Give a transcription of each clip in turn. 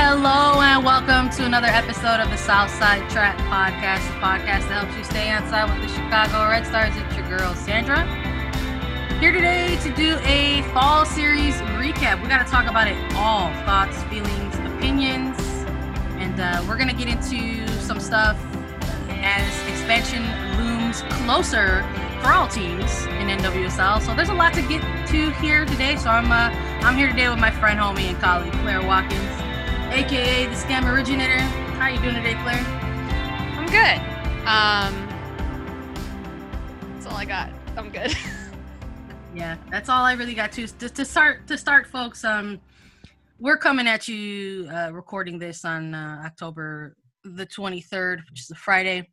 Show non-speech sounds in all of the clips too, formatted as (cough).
Hello and welcome to another episode of the Southside Trap Podcast, the podcast that helps you stay on side with the Chicago Red Stars. It's your girl Sandra. Here today to do a fall series recap. We got to talk about it all thoughts, feelings, opinions, and uh, we're to get into some stuff as expansion looms closer for all teams in NWSL. So there's a lot to get to here today. So I'm uh, I'm here today with my friend, homie, and colleague Claire Watkins, aka the Scam Originator. How you doing today, Claire? I'm good. Um, that's all I got. I'm good. (laughs) yeah, that's all I really got to to, to start to start, folks. Um, we're coming at you uh, recording this on uh, October the 23rd, which is a Friday,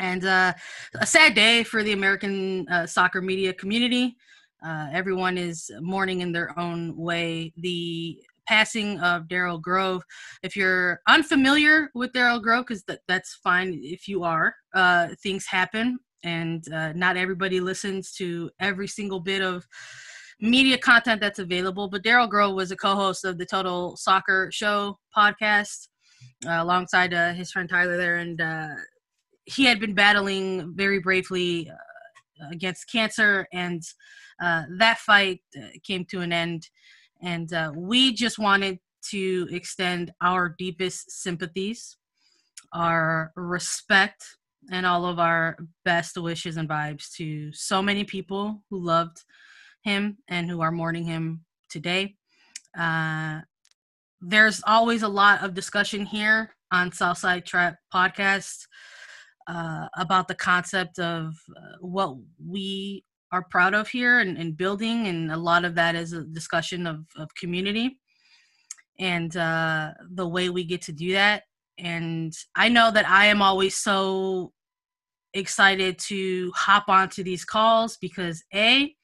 and uh, a sad day for the American uh, soccer media community. Uh, everyone is mourning in their own way the passing of Daryl Grove. If you're unfamiliar with Daryl Grove, because that, that's fine if you are, uh, things happen and uh, not everybody listens to every single bit of media content that's available. But Daryl Grove was a co host of the Total Soccer Show podcast uh, alongside uh, his friend Tyler there. And uh, he had been battling very bravely uh, against cancer. And uh, that fight came to an end. And we just wanted to extend our deepest sympathies, our respect, and all of our best wishes and vibes to so many people who loved him and who are mourning him today. Uh, there's always a lot of discussion here on Southside Trap podcast uh, about the concept of uh, what we are proud of here and, and, building, and a lot of that is a discussion of, of community and uh, the way we get to do that and I know that I am always so excited to hop onto these calls because A,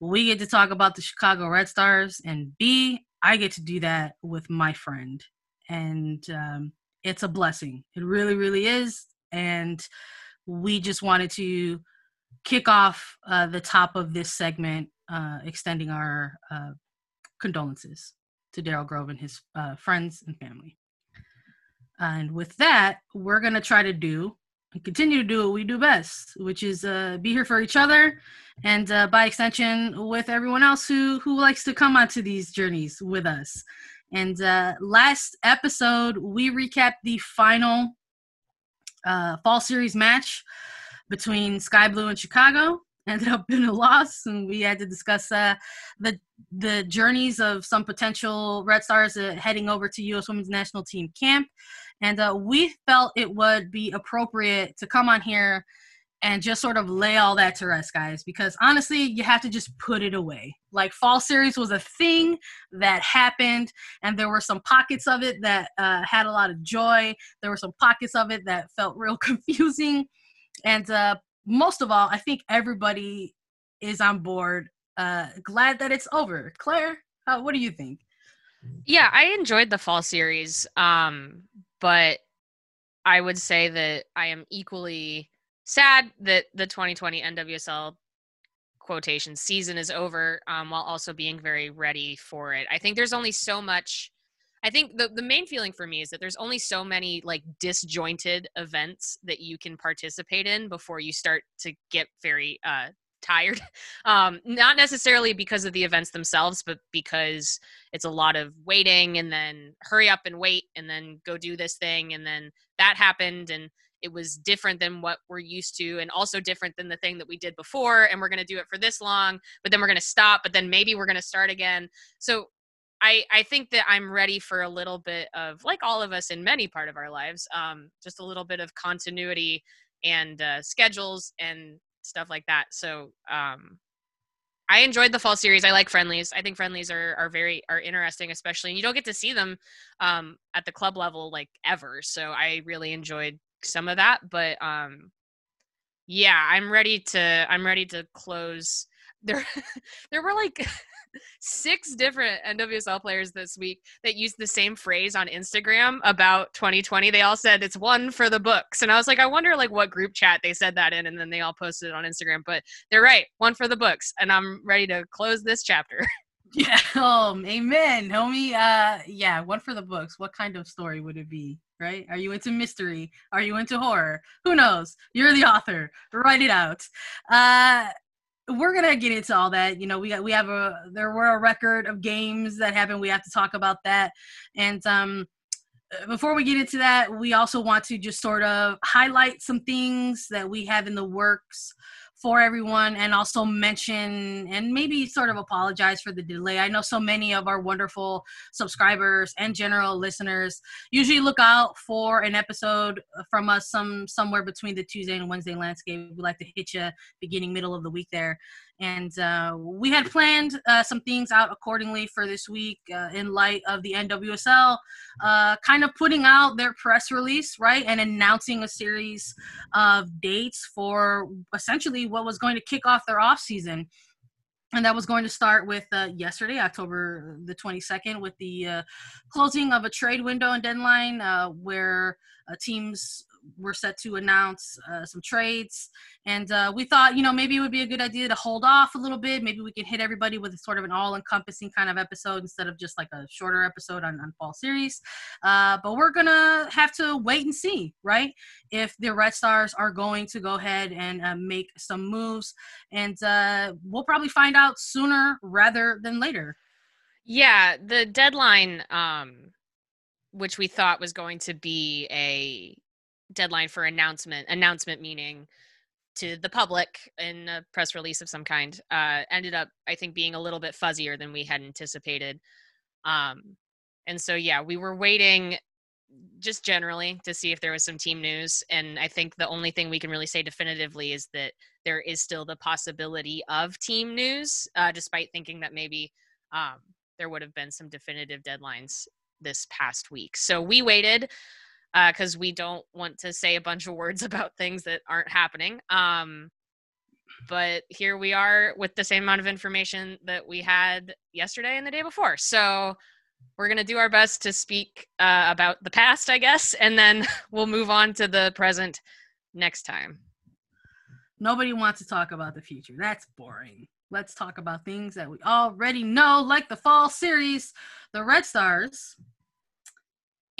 we get to talk about the Chicago Red Stars, and B, I get to do that with my friend. And um, it's a blessing. It really, really is. And we just wanted to kick off uh, the top of this segment, uh, extending our uh, condolences to Daryl Grove and his uh, friends and family. And with that, we're going to try to do and continue to do what we do best, which is uh, be here for each other and uh, by extension with everyone else who, who likes to come onto these journeys with us. And last episode, we recapped the final fall series match between Sky Blue and Chicago (laughs) ended up in a loss, and we had to discuss uh, the the journeys of some potential Red Stars uh, heading over to U.S. Women's National Team camp, and uh, we felt it would be appropriate to come on here and just sort of lay all that to rest, guys, because honestly, you have to just put it away. Like fall series was a thing that happened, and there were some pockets of it that uh, had a lot of joy. There were some pockets of it that felt real (laughs) confusing, and uh, most of all, I think everybody is on board. Uh, glad that it's over. Claire, what do you think? Yeah, I enjoyed the fall series, um, but I would say that I am equally sad that the 2020 NWSL quotation season is over, um, while also being very ready for it. I think there's only so much I think the the main feeling for me is that there's only so many like disjointed events that you can participate in before you start to get very uh tired. (laughs) Um not necessarily because of the events themselves but because it's a lot of waiting and then hurry up and wait and then go do this thing and then that happened and it was different than what we're used to and also different than the thing that we did before and we're going to do it for this long but then we're going to stop but then maybe we're going to start again. So I, I think that I'm ready for a little bit of, like all of us in many part of our lives, um, just a little bit of continuity and uh, schedules and stuff like that. So um, I enjoyed the fall series. I like friendlies. I think friendlies are are very are interesting, especially and you don't get to see them um, at the club level like ever. So I really enjoyed some of that. But um, yeah, I'm ready to I'm ready to close. There (laughs) there were like (laughs) six different NWSL players this week that used the same phrase on Instagram about 2020. They all said it's one for the books. And I was like, I wonder like what group chat they said that in and then they all posted it on Instagram. But they're right, one for the books. And I'm ready to close this chapter. (laughs) Yeah. Oh, amen, homie. Uh, yeah. One for the books. What kind of story would it be? Right? Are you into mystery? Are you into horror? Who knows? You're the author. Write it out. Uh, we're gonna get into all that. You know, we we have a there were a record of games that happened. We have to talk about that. And um, before we get into that, we also want to just sort of highlight some things that we have in the works for everyone and also mention and maybe sort of apologize for the delay. I know so many of our wonderful subscribers and general listeners usually look out for an episode from us some somewhere between the Tuesday and Wednesday landscape. We like to hit you beginning middle of the week there and uh, we had planned uh, some things out accordingly for this week uh, in light of the NWSL uh, kind of putting out their press release, right, and announcing a series of dates for essentially what was going to kick off their off season. And that was going to start with uh, yesterday, October the 22nd, with the uh, closing of a trade window and deadline where teams we're set to announce uh, some trades. And uh, we thought, you know, maybe it would be a good idea to hold off a little bit. Maybe we can hit everybody with sort of an all encompassing kind of episode instead of just like a shorter episode on, on fall series. Uh, but we're going to have to wait and see, right? If the Red Stars are going to go ahead and uh, make some moves. And uh, we'll probably find out sooner rather than later. Yeah, the deadline um which we thought was going to be a deadline for announcement announcement meaning to the public in a press release of some kind uh, ended up i think being a little bit fuzzier than we had anticipated. Um, and so yeah we were waiting just generally to see if there was some team news and i think the only thing we can really say definitively is that there is still the possibility of team news uh, despite thinking that maybe um, there would have been some definitive deadlines this past week. So we waited because uh, we don't want to say a bunch of words (laughs) about things that aren't happening. Um, but here we are with the same amount of information that we had yesterday and the day before. So we're going to do our best to speak uh, about the past, I guess, and then (laughs) we'll move on to the present next time. Nobody wants to talk about the future. That's boring. Let's talk about things that we already know, like the fall series. The Red Stars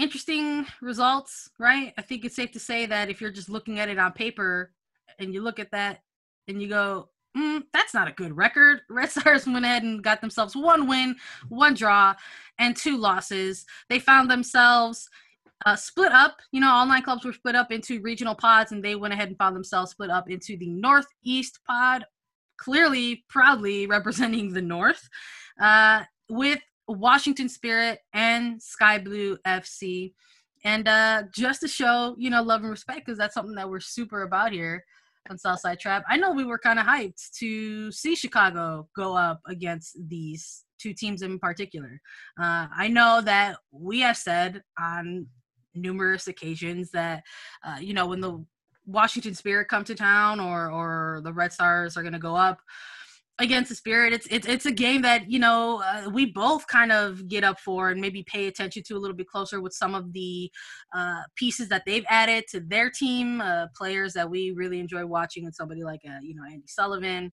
interesting results, right? I think it's safe to say that if you're just looking at it on paper and you look at that and you go, mm, that's not a good record. (laughs) Red Stars went ahead and got themselves one win, one draw, and two losses. They found themselves uh, split up. You know, all nine clubs were split up into regional pods, and they went ahead and found themselves split up into the Northeast pod, clearly, proudly representing the North, uh, with Washington Spirit and Sky Blue FC. And uh, just to show, you know, love and respect, because that's something that we're super about here on Southside Trap. I know we were kind of hyped to see Chicago go up against these two teams in particular. Uh, I know that we have said on numerous occasions that, uh, you know, when the Washington Spirit come to town or or the Red Stars are going to go up, against the spirit. It's it's it's a game that you know uh, we both kind of get up for and maybe pay attention to a little bit closer with some of the uh, pieces that they've added to their team uh, players that we really enjoy watching and somebody like uh, you know Andi Sullivan.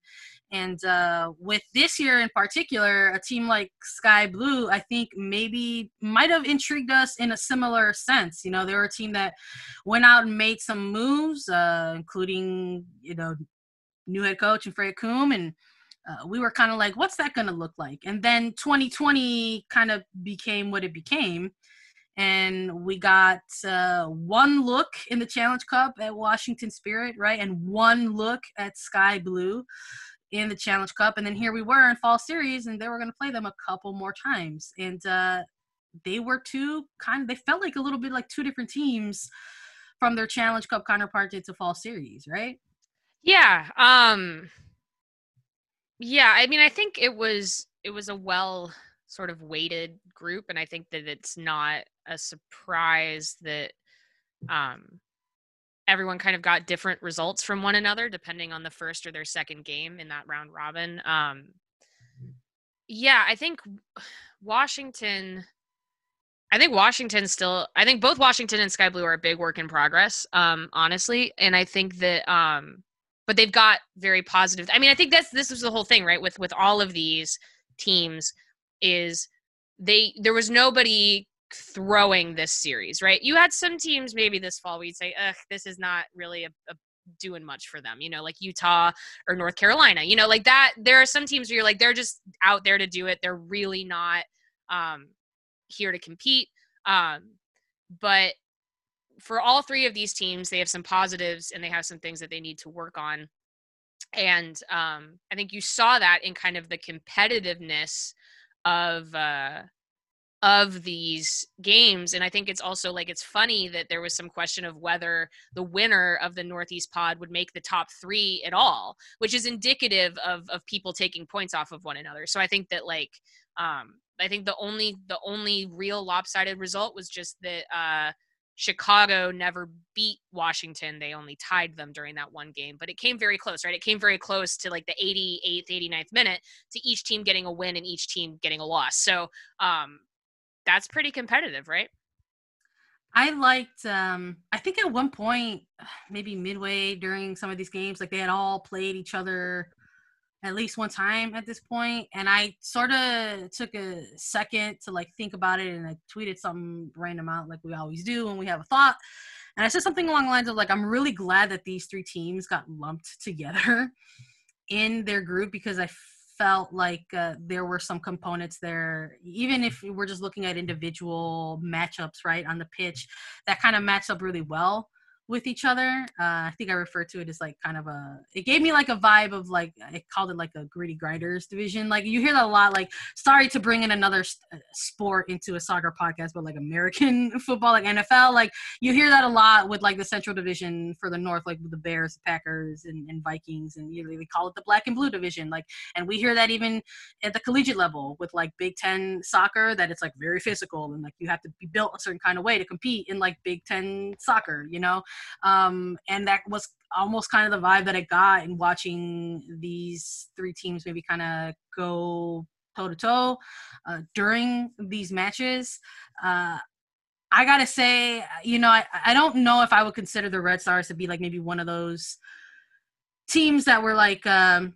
And uh, with this year in particular a team like Sky Blue I think maybe might have intrigued us in a similar sense. You know they were a team that went out and made some moves uh, including you know new head coach and Freya Coombe and uh, we were kind of like, what's that going to look like? And then 2020 kind of became what it became. And we got uh, one look in the Challenge Cup at Washington Spirit, right? And one look at Sky Blue in the Challenge Cup. And then here we were in Fall Series, and they were going to play them a couple more times. And uh, they were two kind of, they felt like a little bit like two different teams from their Challenge Cup counterparts into Fall Series, right? Yeah. Um, yeah, I mean, I think it was it was a well sort of weighted group, and I think that it's not a surprise that um, everyone kind of got different results from one another depending on the first or their second game in that round robin. Um, yeah, I think Washington. I think Washington still. I think both Washington and Sky Blue are a big work in progress. Um, honestly, and I think that um, but they've got very positive. I mean, I think that's this is the whole thing, right? With with all of these teams, is they there was nobody throwing this series, right? You had some teams maybe this fall you'd say, ugh, this is not really a, a doing much for them, you know, like Utah or North Carolina, you know, like that. There are some teams where you're like, they're just out there to do it. They're really not um, here to compete. Um, but for all three of these teams, they have some positives and they have some things that they need to work on. And um, I think you saw that in kind of the competitiveness of uh, of these games and i think it's also like it's funny that there was some question of whether the winner of the northeast pod would make the top three at all which is indicative of of people taking points off of one another so i think that like um i think the only the only real lopsided result was just that uh Chicago never beat Washington. They only tied them during that one game, but it came very close, right? It came very close to like the 88th, 89th minute to each team getting a win and each team getting a loss. So, um, that's pretty competitive, right? I liked um I think at one point maybe midway during some of these games like they had all played each other at least one time at this point and I sort of took a second to like think about it and I tweeted something random out like we always do when we have a thought and I said something along the lines of like I'm really glad that these three teams got lumped (laughs) together in their group because I felt like uh, there were some components there, even if we're just looking at individual matchups, right, on the pitch, that kind of matched up really well with each other. Uh, I think I refer to it as like kind of a. It gave me like a vibe of like I called it like a gritty grinders division. Like you hear that a lot. Like sorry to bring in another uh, sport into a soccer podcast, but like American (laughs) football, like NFL, like you hear that a lot with like the Central Division for the North, like with the Bears, Packers, and, and Vikings, and you know, they call it the Black and Blue Division. Like, and we hear that even at the collegiate level with like Big Ten soccer, that it's like very physical and like you have to be built a certain kind of way to compete in like Big Ten soccer, you know um, and that was almost kind of the vibe that I got in watching these three teams maybe kind of go toe to toe during these matches. Uh, I gotta say, you know, I, I don't know if I would consider the Red Stars to be like maybe one of those teams that were like um,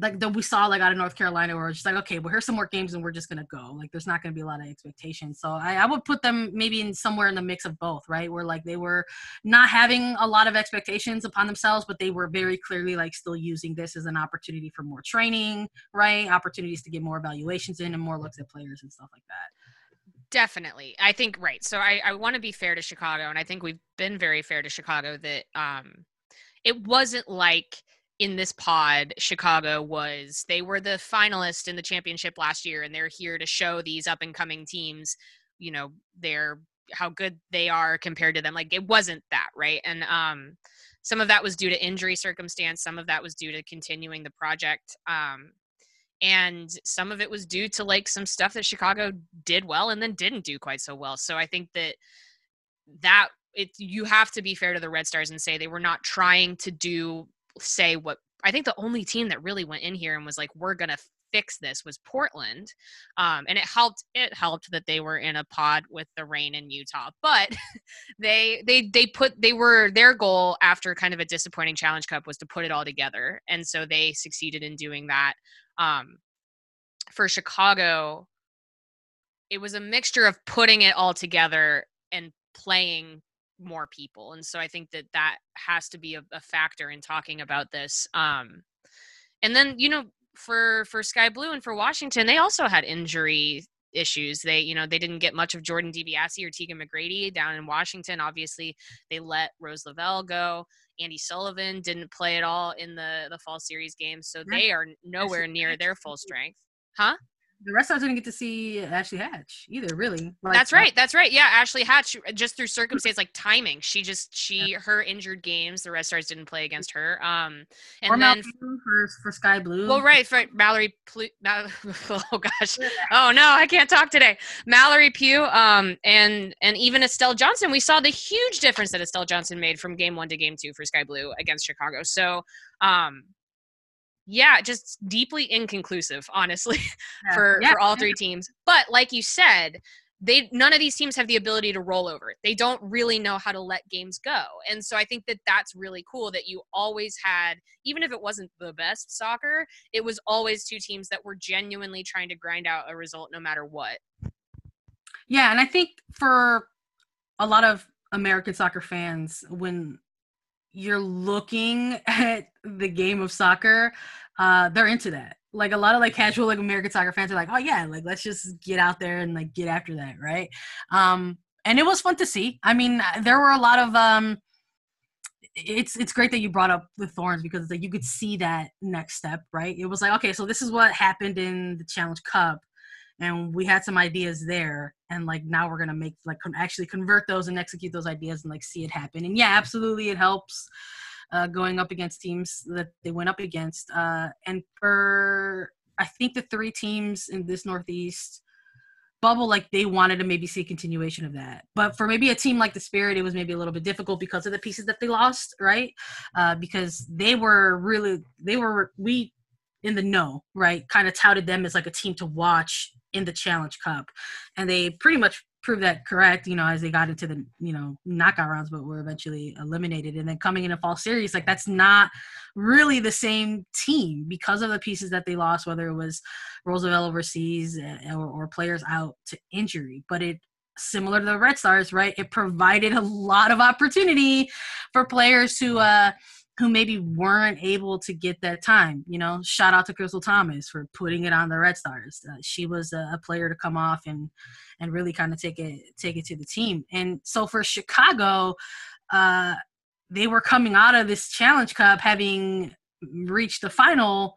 like that we saw like out of North Carolina where it's just like, okay, well here's some more games and we're just gonna go. Like there's not gonna be a lot of expectations. So I, I would put them maybe in somewhere in the mix of both, right? Where like they were not having a lot of expectations upon themselves, but they were very clearly like still using this as an opportunity for more training, right? Opportunities to get more evaluations in and more looks at players and stuff like that. Definitely. I think right. So I, I want to be fair to Chicago, and I think we've been very fair to Chicago that um it wasn't like in this pod, Chicago was they were the finalist in the championship last year, and they're here to show these up and coming teams, you know, their how good they are compared to them. Like it wasn't that, right? And um some of that was due to injury circumstance, some of that was due to continuing the project. Um and some of it was due to like some stuff that Chicago did well and then didn't do quite so well. So I think that that it you have to be fair to the Red Stars and say they were not trying to do say what I think the only team that really went in here and was like, we're gonna fix this was Portland, um, and it helped. It helped that they were in a pod with the Reign in Utah, but (laughs) they they they put they were their goal after kind of a disappointing Challenge Cup was to put it all together, and so they succeeded in doing that. Um, for Chicago, it was a mixture of putting it all together and playing more people. And so i think that that has to be a, a factor in talking about this um and then you know for for sky blue and for washington they also had injury issues. They you know they didn't get much of jordan DiBiasi or tegan mcgrady down in washington. Obviously they let rose lavelle go. Andi sullivan didn't play at all in the the fall series game. So they are nowhere near their full strength. Huh the rest of us didn't get to see Ashley Hatch either, really. Like, that's right. That's right. Yeah, Ashley Hatch, just through circumstance like timing, she just she yeah. her injured games, the Red Stars didn't play against her. Um, and or then for for Sky Blue. Well, right, for Mallory. Plu- (laughs) oh gosh. Oh no, I can't talk today. Mallory Pugh. Um, and and even Estelle Johnson. We saw the huge difference that Estelle Johnson made from game one to game two for Sky Blue against Chicago. So, um, yeah, just deeply inconclusive, honestly, (laughs) yeah. for yeah. for all three teams. But like you said, they none of these teams have the ability to roll over. They don't really know how to let games go. And so I think that that's really cool that you always had even if it wasn't the best soccer, it was always two teams that were genuinely trying to grind out a result no matter what. Yeah, and I think for a lot of American soccer fans when you're looking (laughs) at the game of soccer, uh, they're into that. Like a lot of like casual like American soccer fans are like, oh yeah, like let's just get out there and like get after that, right? Um, and it was fun to see. I mean, there were a lot of um, it's it's great that you brought up the thorns because like you could see that next step, right? It was like, okay, so this is what happened in the Challenge Cup and we had some ideas there and like now we're gonna make like con- actually convert those and execute those ideas and like see it happen. And yeah absolutely it helps uh, going up against teams that they went up against uh, and for i think the three teams in this northeast bubble like they wanted to maybe see a continuation of that. But for maybe a team like the spirit it was maybe a little bit difficult because of the pieces that they lost right? Uh, because they were really they were we in the know right kind of touted them as like a team to watch in the Challenge Cup, and they pretty much proved that correct. You know, as they got into the you know knockout rounds, but were eventually eliminated. And then coming in a fall series, like that's not really the same team because of the pieces that they lost, whether it was Rose Lavelle overseas eh, or, or players out to injury. But it similar to the Red Stars, right? It provided a lot of opportunity for players who uh who maybe weren't able to get that time. You know, shout out to Crystal Thomas for putting it on the Red Stars. Uh, she was a, a, player to come off and and really kind of take it take it to the team. And so for Chicago, uh, they were coming out of this Challenge Cup having reached the final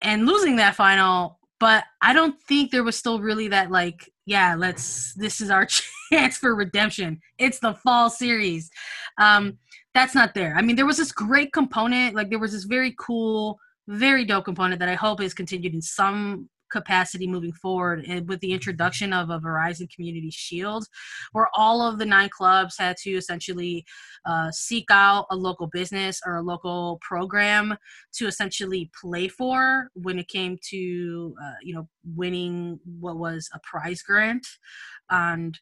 and losing that final. But I don't think there was still really that like, yeah, let's. This is our (laughs) chance for redemption. It's the fall series. Um, that's not there. I mean, there was this great component, like there was this very cool, very dope component that I hope is continued in some capacity moving forward and with the introduction of a Verizon Community Shield, where all of the nine clubs had to essentially uh, seek out a local business or a local program to essentially play for when it came to, uh, you know, winning what was a prize grant. And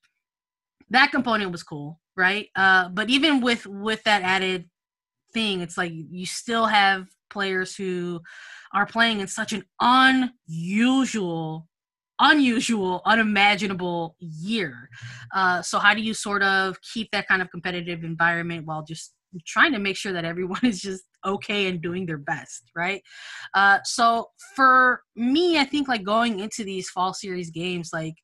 that component was cool right? Uh, but even with with that added thing, it's like you still have players who are playing in such an unusual unusual unimaginable year uh, so how do you sort of keep that kind of competitive environment while just trying to make sure that everyone (laughs) is just okay and doing their best right uh, so for me i think like going into these fall series games like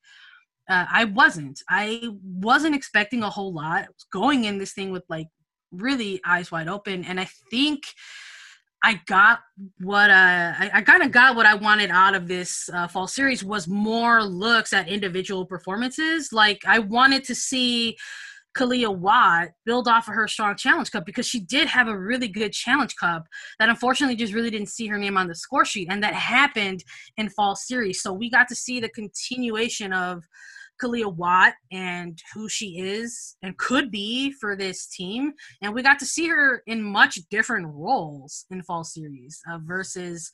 uh, I wasn't. I wasn't expecting a whole lot. I was going in this thing with like really eyes wide open, and I think I got what uh, I, I kind of got what I wanted out of this uh, fall series was more looks at individual performances. Like I wanted to see Kealia Watt build off of her strong challenge cup because she did have a really good challenge cup that unfortunately just really didn't see her name on the score sheet. And that happened in fall series. So we got to see the continuation of Kealia Watt and who she is and could be for this team. And we got to see her in much different roles in fall series uh, versus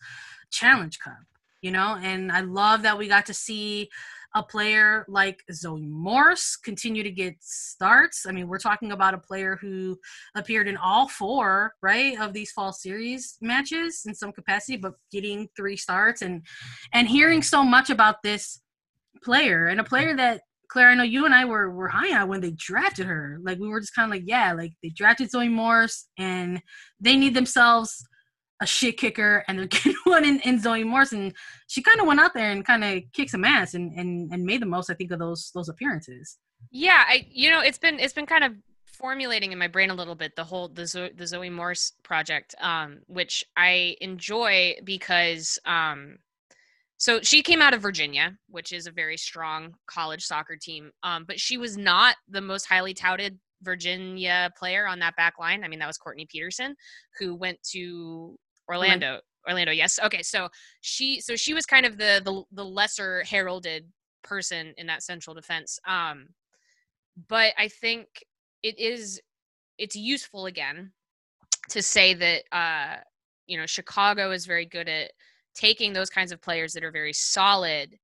Challenge Cup, you know. And I love that we got to see a player like Zoe Morse continue to get starts. I mean, we're talking about a player who appeared in all four, right, of these fall series matches in some capacity, but getting three starts and and hearing so much about this player and a player that Claire, I know you and I were were high on when they drafted her. Like we were just kind of like, yeah, like they drafted Zoe Morse and they need themselves a shit kicker and they're (laughs) getting one in, in Zoe Morse and she kind of went out there and kind of kicked some ass and, and and made the most I think of those those appearances. Yeah, I you know it's been it's been kind of formulating in my brain a little bit the whole the Zoe, the Zoe Morse project, um, which I enjoy because um, so she came out of Virginia, which is a very strong college soccer team. Um, but she was not the most highly touted Virginia player on that back line. I mean, that was Courtney Petersen, who went to Orlando. Orlando, yes. Okay, so she so she was kind of the the, the lesser heralded person in that central defense. Um, but I think it is it's useful again to say that uh, you know Chicago is very good at taking those kinds of players that are very solid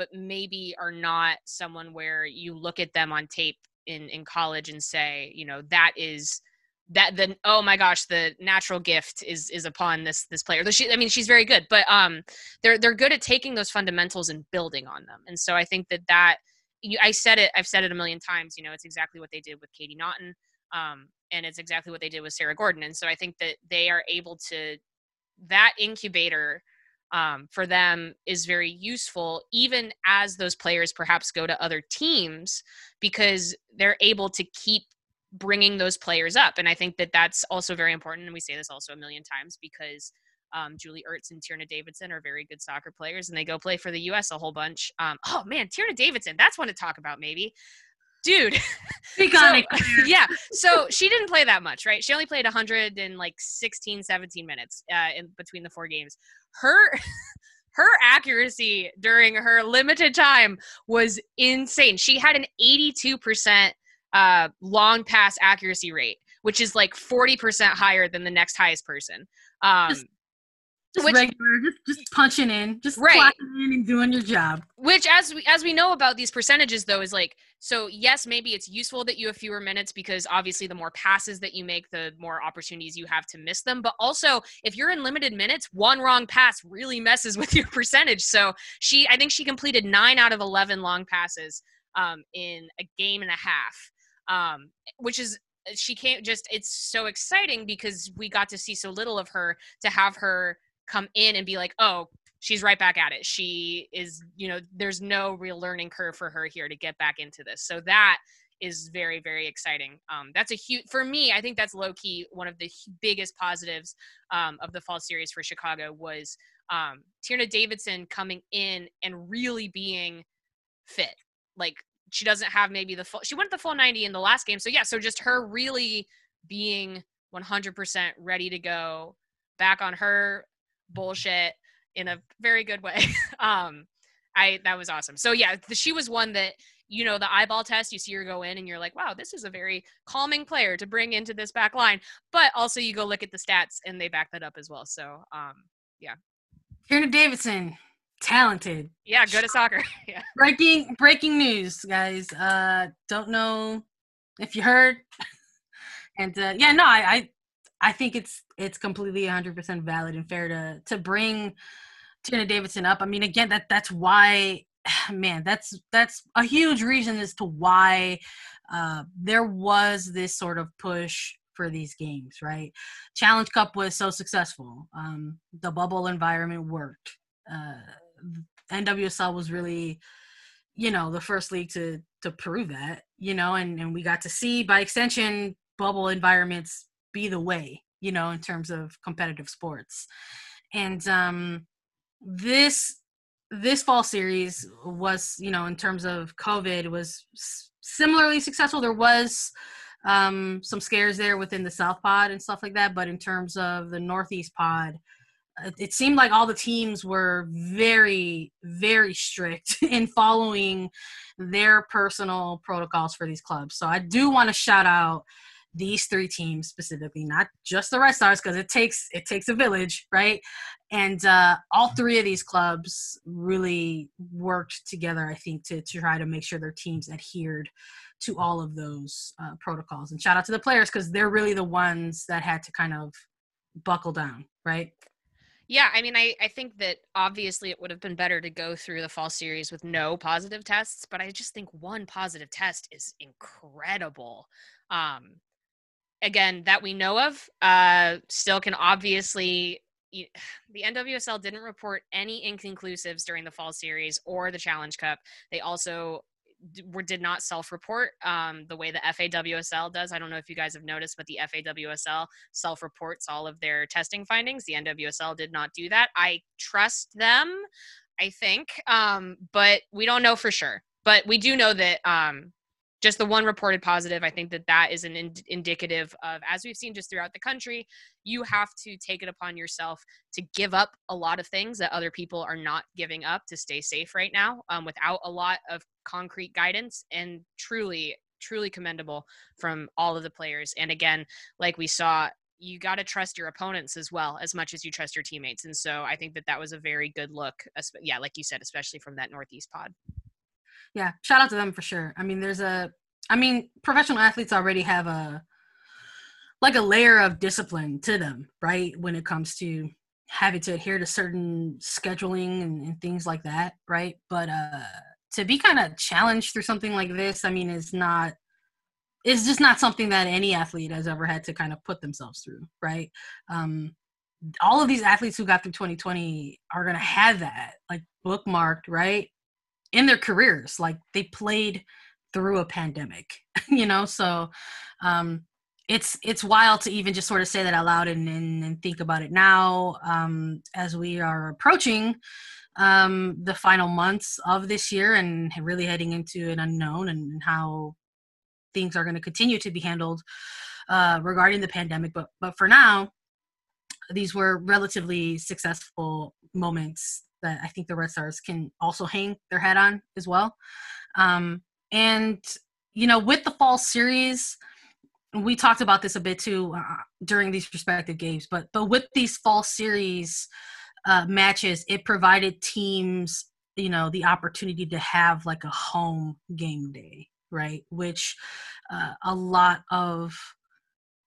but maybe are not someone where you look at them on tape in in college and say, you know, that is that the oh my gosh the natural gift is is upon this this player. She, i mean she's very good but um they're they're good at taking those fundamentals and building on them. And so i think that that you, i said it i've said it a million times you know it's exactly what they did with katie naughton um and it's exactly what they did with sarah gordon. And so i think that they are able to that incubator um, for them is very useful, even as those players perhaps go to other teams, because they're able to keep bringing those players up. And I think that that's also very important. And we say this also a million times because um, Julie Ertz and Tierna Davidson are very good soccer players, and they go play for the U.S. a whole bunch. Um, oh man, Tierna Davidson, that's one to talk about, maybe. Dude, (laughs) so, (laughs) yeah. So she didn't play that much, right? She only played 100 in like 16, 17 minutes uh, in between the four games. Her (laughs) her accuracy during her limited time was insane. She had an 82% uh, long pass accuracy rate, which is like 40% higher than the next highest person. Um, just, just which, regular, just, just punching in, just right. in and doing your job. Which, as we as we know about these percentages, though, is like so. Yes, maybe it's useful that you have fewer minutes because obviously, the more passes that you make, the more opportunities you have to miss them. But also, if you're in limited minutes, one wrong pass really messes (laughs) with your percentage. So she, I think she completed nine out of eleven long passes um, in a game and a half um, which is she can't just it's so exciting because we got to see so little of her to have her come in and be like oh she's right back at it. She is you know there's no real learning curve for her here to get back into this. So that is very very exciting. Um, that's a huge for me i think that's low key one of the biggest positives um, of the fall series for chicago was um, tierna davidson coming in and really being fit. Like she doesn't have maybe the full she went the full 90 in the last game. So yeah so just her really being 100% ready to go back on her bullshit in a very good way (laughs) um i that was awesome so yeah the, she was one that you know the eyeball test you see her go in and you're like wow this is a very calming player to bring into this back line but also you go look at the stats and they back that up as well so um yeah Tierna Davidson talented. Yeah, good at soccer. (laughs) yeah. Breaking breaking news, guys. Uh don't know if you heard. (laughs) and uh yeah, no, I I, I think it's it's completely 100% valid and fair to to bring Tierna Davidson up. I mean, again, that that's why (sighs) man, that's that's a huge reason as to why uh there was this sort of push for these games, right? Challenge Cup was so successful. Um, the bubble environment worked. Uh, NWSL was really, you know, the first league to to prove that, you know, and and we got to see by extension bubble environments be the way, you know, in terms of competitive sports. And um this this fall series was, you know, in terms of COVID was similarly successful. There was um some scares there within the South pod and stuff like that, but in terms of the Northeast pod, it seemed like all the teams were very very strict (laughs) in following their personal protocols for these clubs so i do want to shout out these three teams specifically not just the red stars because it takes it takes a village right? And uh, all three of these clubs really worked together i think to, to try to make sure their teams adhered to all of those uh, protocols. And shout out to the players because they're really the ones that had to kind of buckle down right? Yeah, I mean, I, I think that obviously it would have been better to go through the fall series with no positive tests, but I just think one positive test is incredible. Um, again, that we know of, uh, still can obviously. (sighs) The NWSL didn't report any inconclusives during the fall series or the Challenge Cup. They also were did not self-report um, the way the FAWSL does. I don't know if you guys have noticed, but the FAWSL self-reports all of their testing findings. The NWSL did not do that. I trust them, I think, um, but we don't know for sure. But we do know that um, just the one reported positive, I think that that is an ind- indicative of, as we've seen just throughout the country, you have to take it upon yourself to give up a lot of things that other people are not giving up to stay safe right now um, without a lot of concrete guidance and truly truly commendable from all of the players and again like we saw you got to trust your opponents as well as much as you trust your teammates. And so I think that that was a very good look. Yeah, like you said, especially from that Northeast pod. Yeah, shout out to them for sure. I mean, there's a, I mean, professional athletes already have a, like a layer of discipline to them, right? When it comes to having to adhere to certain scheduling and, and things like that, right? But uh to be kind of challenged through something like this, I mean, is not it's just not something that any athlete has ever had to kind of put themselves through, right? Um, all of these athletes who got through 2020 are going to have that like bookmarked, right? In their careers, like they played through a pandemic, (laughs) you know? So, um, it's it's wild to even just sort of say that out loud and, and, and think about it now um, as we are approaching um, the final months of this year and really heading into an unknown and how things are going to continue to be handled uh, regarding the pandemic. But but for now, these were relatively successful moments that I think the Red Stars can also hang their hat on as well. Um, and you know, with the fall series, we talked about this a bit too uh, during these respective games. But but with these fall series uh, matches, it provided teams you know the opportunity to have like a home game day right? Which uh, a lot of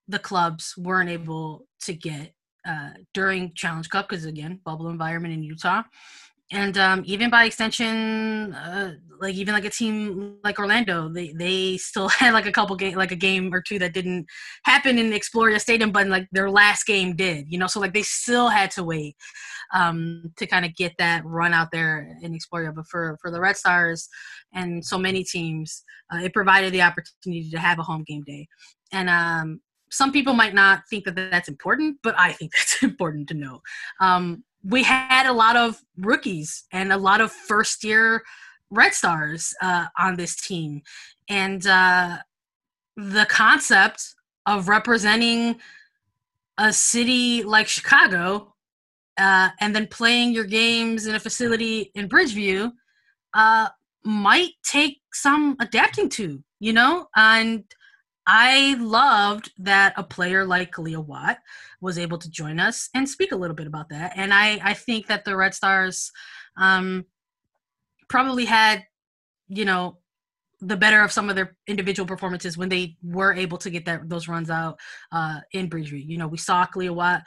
the clubs weren't able to get uh, during Challenge Cup because again, bubble environment in Utah, and um, even by extension, uh, like even like a team like Orlando, they they still (laughs) had like a couple game like a game or two that didn't happen in Exploria Stadium, but like their last game did, you know. So like they still had to wait um, to kind of get that run out there in Exploria. But for for the Red Stars and so many teams, uh, it provided the opportunity to have a home game day. And um, some people might not think that that's important, but I think (laughs) that's important to know. Um, we had a lot of rookies and a lot of first year Red Stars uh, on this team. And uh, the concept of representing a city like Chicago uh, and then playing your games in a facility in Bridgeview uh, might take some adapting to, you know? And I loved that a player like Kealia Watt was able to join us and speak a little bit about that. And I, I think that the Red Stars um, probably had, you know, the better of some of their individual performances when they were able to get that those runs out uh, in Bridgeview. You know, we saw Kealia Watt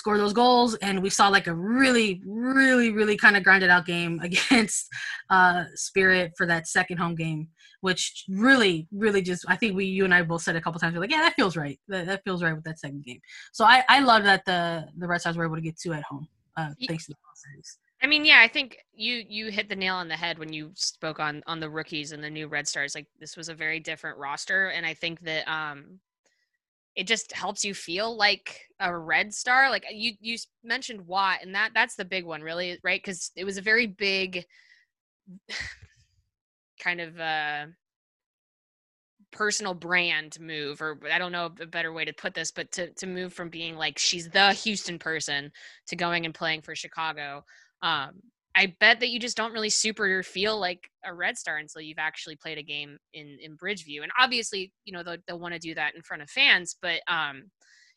score those goals. And we saw like a really, really, really kind of grinded out game (laughs) against uh, Spirit for that second home game, which really, really just, I think we, you and I both said a couple times, we're like, yeah, that feels right. That, that feels right with that second game. So I, I love that the, the Red Sox were able to get two at home uh, thanks to the series. I mean, yeah, I think you you hit the nail on the head when you spoke on on the rookies and the new Red Stars. Like this was a very different roster, and I think that um it just helps you feel like a red star like you you mentioned watt and that that's the big one really right? Because it was a very big (sighs) kind of uh personal brand move or i don't know a better way to put this but to to move from being like she's the houston person to going and playing for chicago um I bet that you just don't really super feel like a Red Star until you've actually played a game in in Bridgeview. And obviously, you know, they'll, they'll want to do that in front of fans, but um,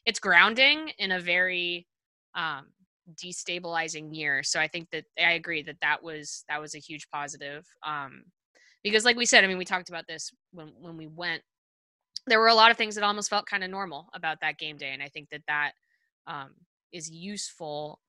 it's grounding in a very um, destabilizing year. So I think that I agree that that was that was a huge positive. Um, because, like we said, I mean, we talked about this when when we went. There were a lot of things that almost felt kind of normal about that game day, and I think that that um, is useful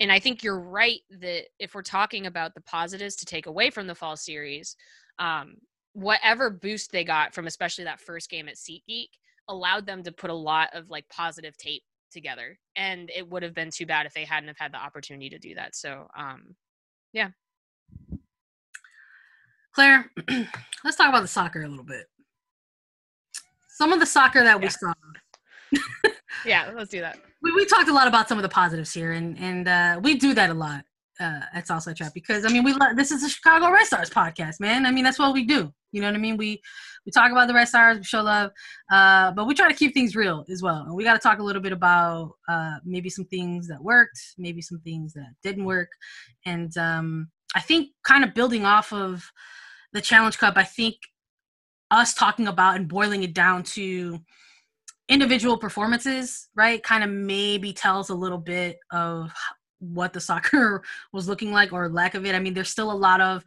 and I think you're right that if we're talking about the positives to take away from the fall series, um, whatever boost they got from especially that first game at SeatGeek allowed them to put a lot of like positive tape together. And it would have been too bad if they hadn't have had the opportunity to do that. So um, yeah. Claire, (clears throat) let's talk about the soccer a little bit. Some of the soccer that yeah. we saw. (laughs) yeah, let's do that we, we talked a lot about some of the positives here, and and uh, we do that a lot uh, at Southside Trap because I mean we this is a Chicago Red Stars podcast, man. I mean that's what we do. You know what I mean? We we talk about the Red Stars, we show love, uh, but we try to keep things real as well. And we got to talk a little bit about uh, maybe some things that worked, maybe some things that didn't work, and um, I think kind of building off of the Challenge Cup, I think us talking about and boiling it down to individual performances, right, kind of maybe tells a little bit of what the (laughs) soccer was looking like or lack of it. I mean, there's still a lot of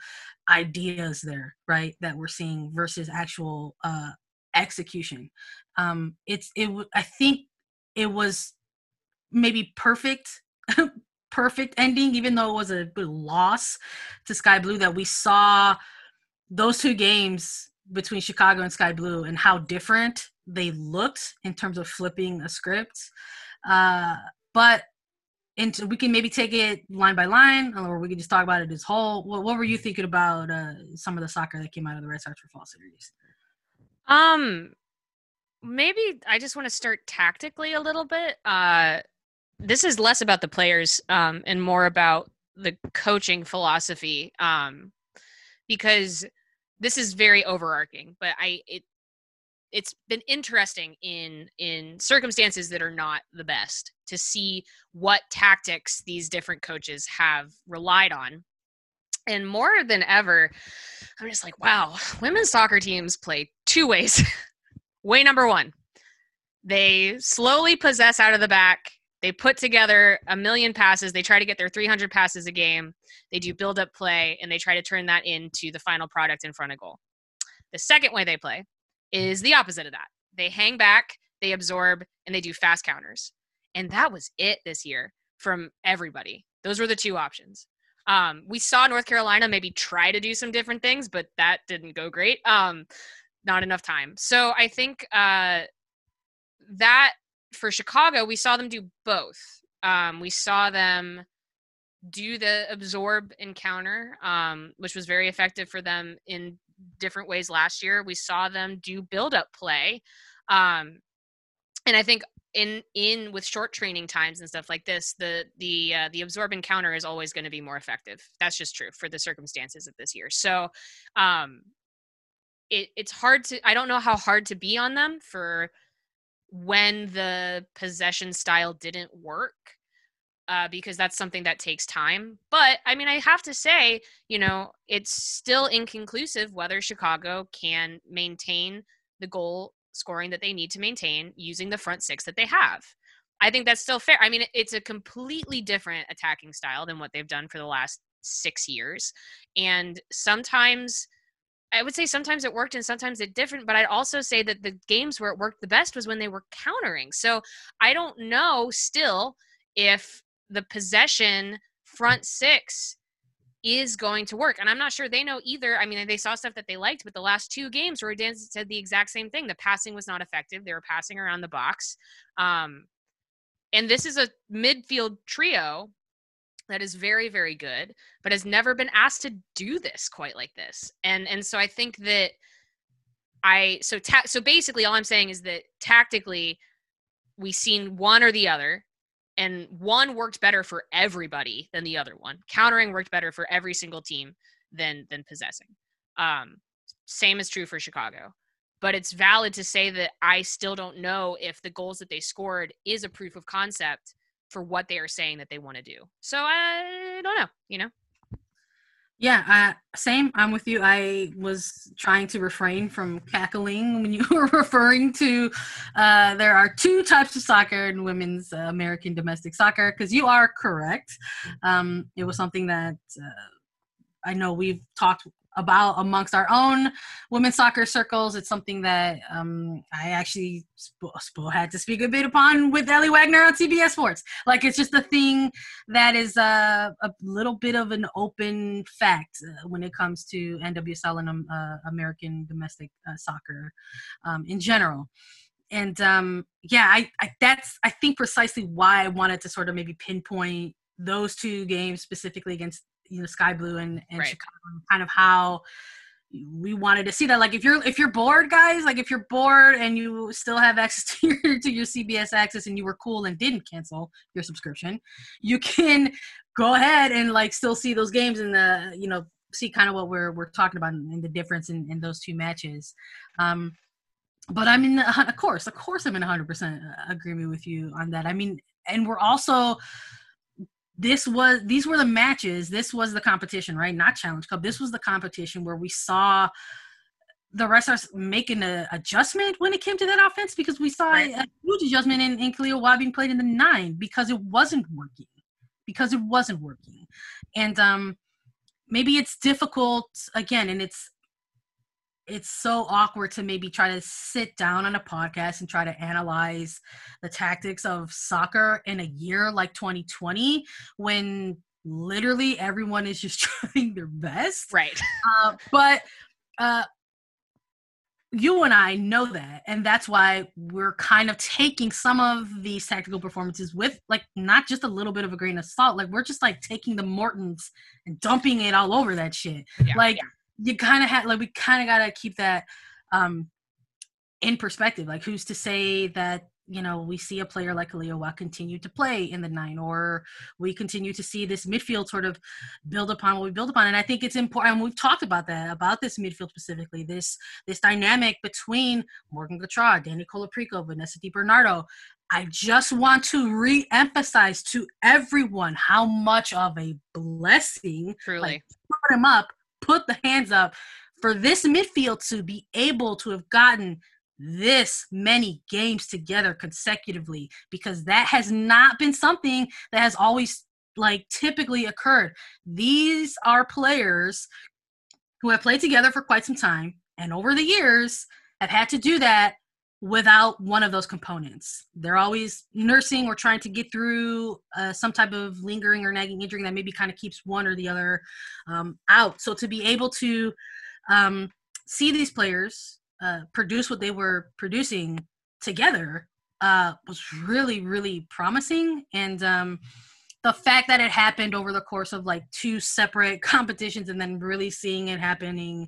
ideas there, right, that we're seeing versus actual uh, execution. Um, it's it. I think it was maybe perfect. (laughs) perfect ending even though it was a loss to sky blue that we saw those two games between chicago and sky blue and how different they looked in terms of flipping a script. Uh, but into we can maybe take it line by line, or we can just talk about it as whole. What, what were you thinking about uh, some of the soccer that came out of the Red Stars for fall series? Um, maybe I just want to start tactically a little bit. Uh, this is less about the players um, and more about the coaching philosophy. Um, because this is very overarching, but I it it's been interesting in in circumstances that are not the best to see what tactics these different coaches have relied on. And more than ever i'm just like wow women's soccer teams play two ways. (laughs) Way number one they slowly possess out of the back. They put together a million passes. They try to get their 300 passes a game. They do build up play and they try to turn that into the final product in front of goal. The second way they play is the opposite of that. They hang back, they absorb, and they do fast counters. And that was it this year from everybody. Those were the two options. Um, we saw North Carolina maybe try to do some different things, but that didn't go great. Um, not enough time. So I think uh, that for Chicago, we saw them do both. Um, we saw them do the absorb encounter, um, which was very effective for them in different ways last year. We saw them do build up play. Um, and I think in in with short training times and stuff like this, the the uh, the absorb encounter is always going to be more effective. That's just true for the circumstances of this year. So, um, it it's hard to I don't know how hard to be on them for when the possession style didn't work uh, because that's something that takes time. But I mean, I have to say, you know, it's still inconclusive whether Chicago can maintain the goal scoring that they need to maintain using the front six that they have. I think that's still fair. I mean, it's a completely different attacking style than what they've done for the last six years. And sometimes, I would say sometimes it worked and sometimes it didn't, but I'd also say that the games where it worked the best was when they were countering. So I don't know still if the possession front six is going to work. And I'm not sure they know either. I mean, they saw stuff that they liked, but the last two games where Dan said the exact same thing. The passing was not effective. They were passing around the box. Um, and this is a midfield trio that is very, very good, but has never been asked to do this quite like this. And and so I think that I so ta- so basically all I'm saying is that tactically we've seen one or the other and one worked better for everybody than the other one. Countering worked better for every single team than than possessing. Um, same is true for Chicago. But it's valid to say that I still don't know if the goals that they scored is a proof of concept for what they are saying that they want to do. So I don't know, you know. Yeah, uh, same. I'm with you. I was trying to refrain from cackling when you (laughs) were referring to uh, there are two types of soccer in women's uh, American domestic soccer because you are correct. Um, it was something that uh, I know we've talked about amongst our own women's soccer circles. It's something that um, I actually sp- sp- had to speak a bit upon with Aly Wagner on CBS Sports. Like it's just a thing that is uh, a little bit of an open fact uh, when it comes to NWSL and um, uh, American domestic uh, soccer um, in general. And um, yeah, I, I that's I think precisely why I wanted to sort of maybe pinpoint those two games specifically against you know Sky Blue and, and right. Chicago, kind of how we wanted to see that. Like if you're if you're bored, guys, like if you're bored and you still have access (laughs) to your to your CBS access and you were cool and didn't cancel your subscription, you can go ahead and like still see those games and the you know see kind of what we're we're talking about and the difference in, in those two matches. Um, but I mean, of course, of course, I'm in 100% agreement with you on that. I mean, and we're also this was these were the matches this was the competition right not challenge cup this was the competition where we saw the rest of us making an adjustment when it came to that offense because we saw right. a huge adjustment in, in Kealia Watt being played in the nine because it wasn't working. Because it wasn't working. And um maybe it's difficult again, and it's it's so awkward to maybe try to sit down on a podcast and try to analyze the tactics of soccer in a year like 2020 when literally everyone is just (laughs) trying their best. Right. Uh, but uh, you and I know that, and that's why we're kind of taking some of these tactical performances with like not just a little bit of a grain of salt. Like we're just like taking the Mortons and dumping it all over that shit. Yeah, like yeah. You kind of had like we kind of got to keep that um in perspective. Like who's to say that you know, we see a player like Kealia Watt continue to play in the nine, or we continue to see this midfield sort of build upon what we build upon. And I think it's important. we've talked about that, about this midfield specifically, this this dynamic between Morgan Gautrat, Dani Colaprico, Vanessa DiBernardo. I just want to re-emphasize to everyone how much of a blessing, truly, like, put them up, put the hands up for this midfield to be able to have gotten this many games together consecutively because that has not been something that has always like typically occurred. These are players who have played together for quite some time and over the years have had to do that without one of those components. They're always nursing or trying to get through uh, some type of lingering or nagging injury that maybe kind of keeps one or the other um, out. So to be able to um, see these players uh, produce what they were producing together uh, was really, really promising. And um, the fact that it happened over the course of like two separate (laughs) competitions and then really seeing it happening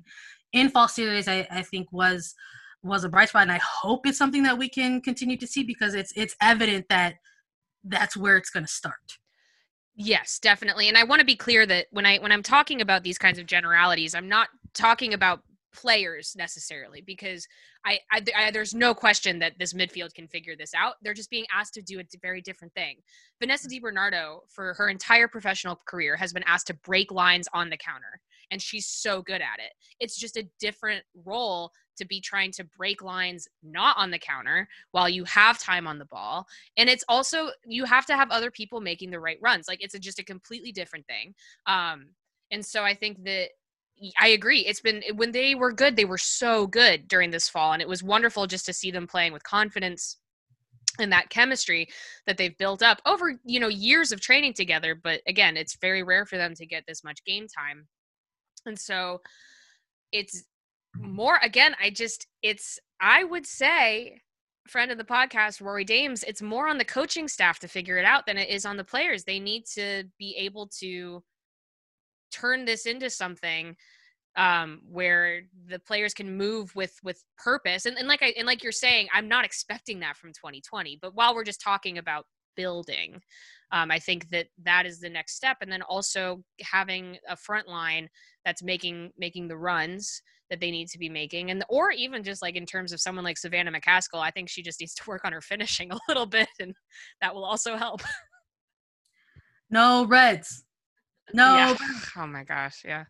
in fall series, I, I think was was a bright spot. And I hope it's something that we can continue to see because it's it's evident that that's where it's going to start. Yes, definitely. And I want to be clear that when I when I'm talking about these kinds of generalities, I'm not talking about players necessarily because I, I, I, there's no question that this midfield can figure this out. They're just being asked to do a very different thing. Vanessa DiBernardo, for her entire professional career, has been asked to break lines on the counter, and she's so good at it. It's just a different role to be trying to break lines not on the counter while you have time on the ball, and it's also you have to have other people making the right runs. Like it's a, just a completely different thing. Um, and so I think that I agree. It's been when they were good, they were so good during this fall, and it was wonderful just to see them playing with confidence and that chemistry that they've built up over you know years of training together. But again, it's very rare for them to get this much game time, and so it's more. Again, I just it's I would say friend of the podcast, Rory Dames, it's more on the coaching staff to figure it out than it is on the players. They need to be able to turn this into something um, where the players can move with with purpose. And, and like I and like you're saying, I'm not expecting that from 2020. But while we're just talking about building, um, I think that that is the next step. And then also having a front line that's making making the runs that they need to be making, and or even just like in terms of someone like Savannah McCaskill, I think she just needs to work on her (laughs) finishing a little bit, and that will also help. No Reds. No. Yeah. (sighs) Oh my gosh. Yeah.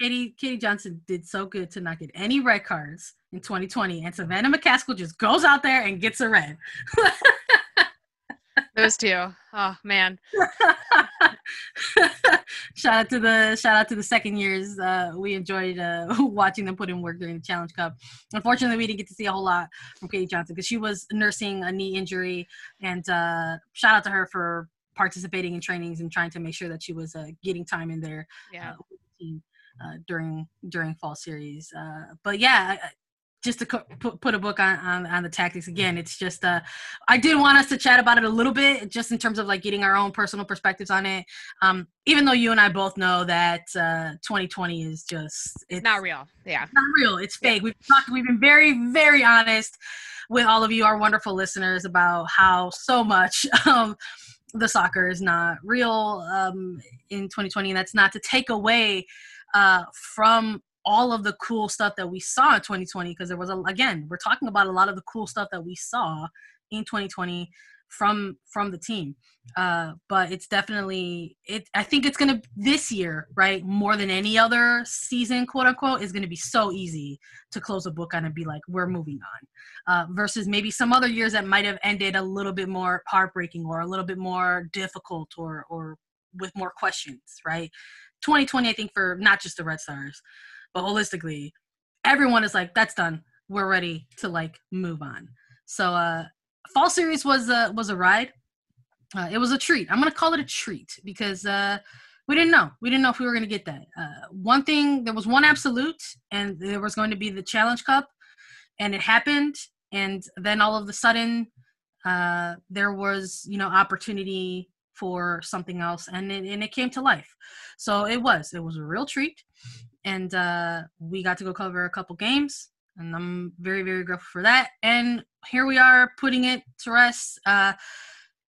Katie Katie Johnson did so good to not get any red cards in 2020, and Savannah McCaskill just goes out there and gets a red. (laughs) Those two. Oh man. (laughs) (laughs) shout out to the shout out to the second years. Uh, we enjoyed uh, (laughs) watching them put in work during the Challenge Cup. Unfortunately, we didn't get to see a whole lot from Katie Johnson because she was nursing a knee injury. And uh, shout out to her for participating in trainings and trying to make sure that she was uh, getting time in there yeah. uh, uh, during during fall series. Uh, but yeah, just to put, put a book on, on, on the tactics again, it's just uh, I did want us to chat about it a little bit, just in terms of like getting our own personal perspectives on it. Um, even though you and I both know that 2020 uh, is just it's not real. Yeah, not real. It's fake. Yeah. We've talked. We've been very very honest with all of you, our wonderful listeners, about how so much. (laughs) Um, the soccer is not real um, in 2020. And that's not to take away uh, from all of the cool stuff that we saw in 2020 because there was a, again we're talking about a lot of the cool stuff that we saw in 2020 from from the team. Uh, but it's definitely it. I think it's gonna this year, right, more than any other season, quote unquote, is gonna be so easy to close a book on and be like, we're moving on. Uh, versus maybe some other years that might have ended a little bit more heartbreaking or a little bit more difficult or or with more questions, right? 2020, I think for not just the Red Stars, but holistically, everyone is like, that's done. We're ready to like move on. So uh fall series was a was a ride. Uh, it was a treat. I'm gonna call it a treat because uh, we didn't know. We didn't know if we were gonna get that. Uh, one thing, there was one absolute, and there was going to be the Challenge Cup, and it happened. And then all of a sudden, uh, there was you know opportunity for something else, and it, and it came to life. So it was it was a real treat, and uh, we got to go cover a couple games and I'm very very grateful for that. And here we are putting it to rest. Uh,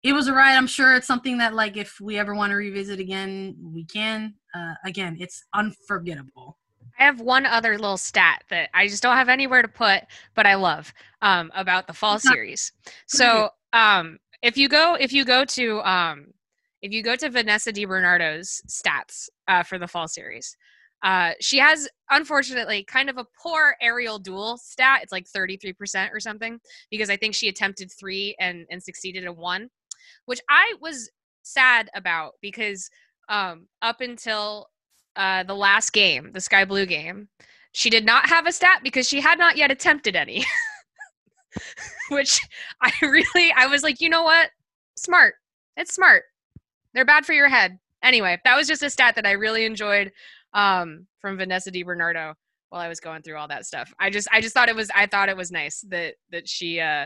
it was a ride. I'm sure it's something that like if we ever want to revisit again, we can. Uh, again, it's unforgettable. I have one other little stat that I just don't have anywhere to put, but I love um, about the fall series. So um, if you go if you go to um, if you go to Vanessa DiBernardo's stats uh, for the fall series, uh, she has, unfortunately, kind of a poor aerial duel stat. It's like 33% or something, because I think she attempted three and, and succeeded in one, which I was sad about because um, up until uh, the last game, the Sky Blue game, she did not have a stat because she had not yet attempted any. (laughs) which I (laughs) really, I was like, you know what? Smart. It's smart. They're bad for your head. Anyway, that was just a stat that I really enjoyed um, from Vanessa DiBernardo while I was going through all that stuff. I just I just thought it was I thought it was nice that that she uh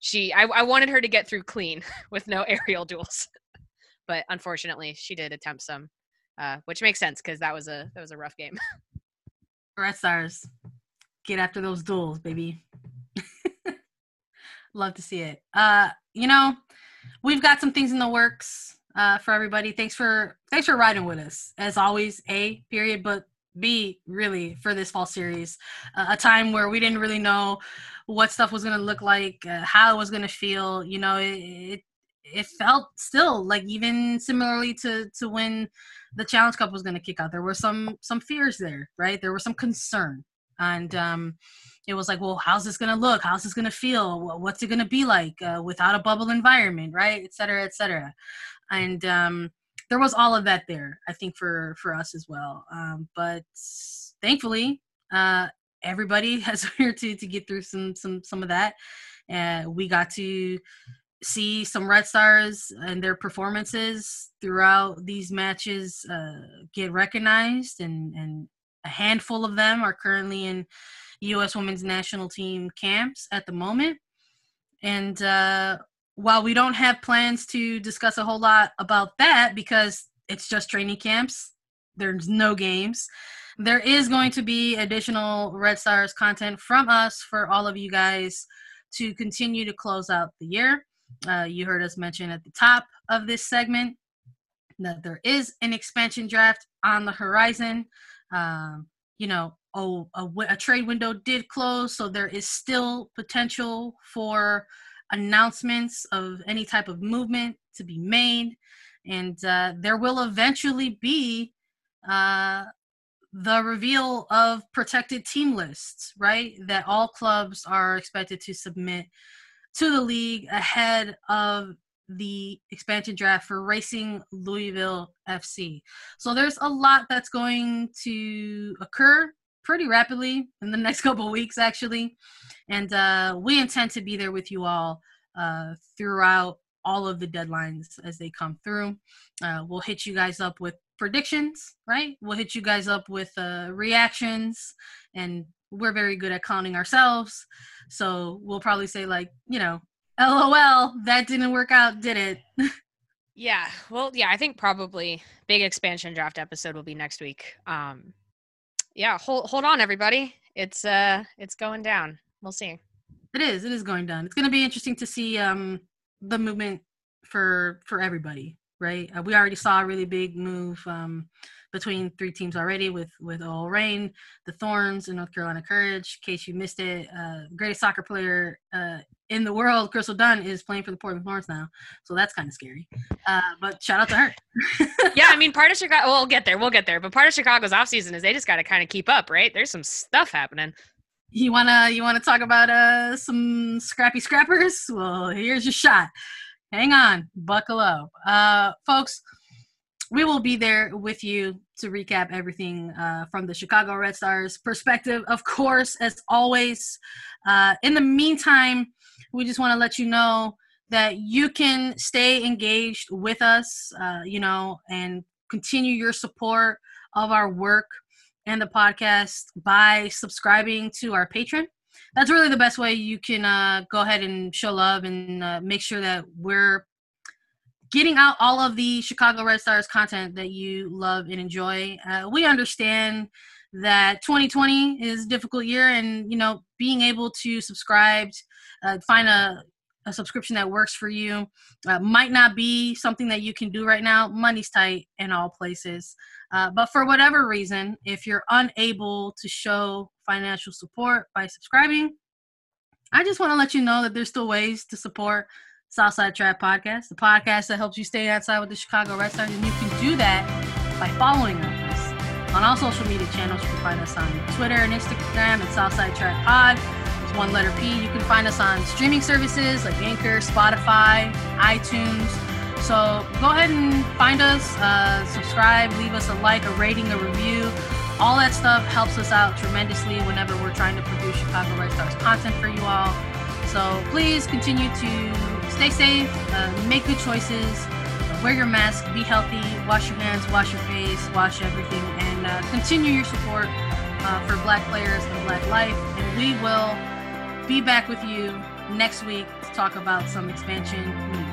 she I, I wanted her to get through clean (laughs) with no aerial duels. (laughs) but unfortunately she did attempt some. Uh, which makes sense because that was a that was a rough game. (laughs) Red Stars, get after those duels, baby. Love to see it. Uh, you know, we've got some things in the works uh, for everybody. Thanks for thanks for riding with us as always. A period, but B really for this fall series, uh, a time where we didn't really know what stuff was gonna look like, uh, how it was gonna feel. You know, it, it it felt still like even similarly to to when the Challenge Cup was gonna kick out. There were some some fears there, right? There was some concern, and um, it was like, well, how's this gonna look? How's this gonna feel? What's it gonna be like uh, without a bubble environment, right? Et cetera, et cetera and um, there was all of that there. I think for for us as well. Um, but thankfully, uh, everybody (laughs) has here to to get through some some some of that. and uh, we got to see some Red Stars and their performances throughout these matches uh, get recognized, and and a handful of them are currently in U.S. Women's National Team camps at the moment. And uh, while we don't have plans to discuss a whole lot about that because it's just training camps, there's no games. There is going to be additional Red Stars content from us for all of you guys to continue to close out the year. Uh, you heard us mention at the top of this segment that there is an expansion draft on the horizon. Um, you know, oh, a, a trade window did close, so there is still potential for announcements of any type of movement to be made. And uh, there will eventually be uh, the reveal of protected team lists, right? That all clubs are expected to submit to the league ahead of the expansion draft for Racing Louisville FC. So there's a lot that's going to occur pretty rapidly in the (laughs) next couple weeks, actually. And uh, we intend to be there with you all uh, throughout all of the deadlines as they come through. Uh, we'll hit you guys up with predictions, right? We'll hit you guys up with uh, reactions, and we're very good at clowning ourselves. So we'll probably say, like, you know, LOL, that didn't work out, did it? (laughs) yeah. Well, yeah, I think probably big expansion draft episode will be next week. Um, yeah, hold hold on, everybody. It's uh, it's going down. We'll see. It is. It is going down. It's going to be interesting to see um the movement for for everybody, right? Uh, we already saw a really big move um between three teams already with with OL Reign, the Thorns, and North Carolina Courage. In case you missed it, uh, greatest soccer player uh, in the world, Crystal Dunn, is playing for the Portland Thorns now, so that's kind of scary. Uh, but shout out to her. (laughs) yeah, I mean, part of Chicago. Well, we'll get there. We'll get there. But part of Chicago's offseason is they just got to kind of keep up, right? There's some stuff happening. You wanna you wanna talk about uh some scrappy scrappers? Well, here's your shot. Hang on, buckle up, uh, folks. We will be there with you to recap everything uh, from the Chicago Red Stars perspective, of course, as always. Uh, in the meantime, we just want to let you know that you can stay engaged with us, uh, you know, and continue your support of our work and the podcast by subscribing to our Patreon. That's really the best way you can uh, go ahead and show love and uh, make sure that we're getting out all of the Chicago Red Stars content that you love and enjoy. Uh, we understand that 2020 is a difficult year, and you know, being able to subscribe, uh, find a a subscription that works for you uh, might not be something that you can do right now. Money's tight in all places. Uh, but for whatever reason, if you're unable to show financial support by subscribing, I just want to let you know that there's still ways to support Southside Trap Podcast, the podcast that helps you stay outside with the Chicago Red Stars. And you can do that by following us on all social media channels. You can find us on Twitter and Instagram at Southside Trap Pod. It's one letter P. You can find us on streaming services like Anchor, Spotify, iTunes. So go ahead and find us, uh, subscribe, leave us a like, a rating, a review. All that stuff helps us out tremendously whenever we're trying to produce Chicago Red Stars content for you all. So please continue to stay safe, uh, make good choices, wear your mask, be healthy, wash your hands, wash your face, wash everything, and uh, continue your support uh, for Black players and Black life. And we will be back with you next week to talk about some expansion news.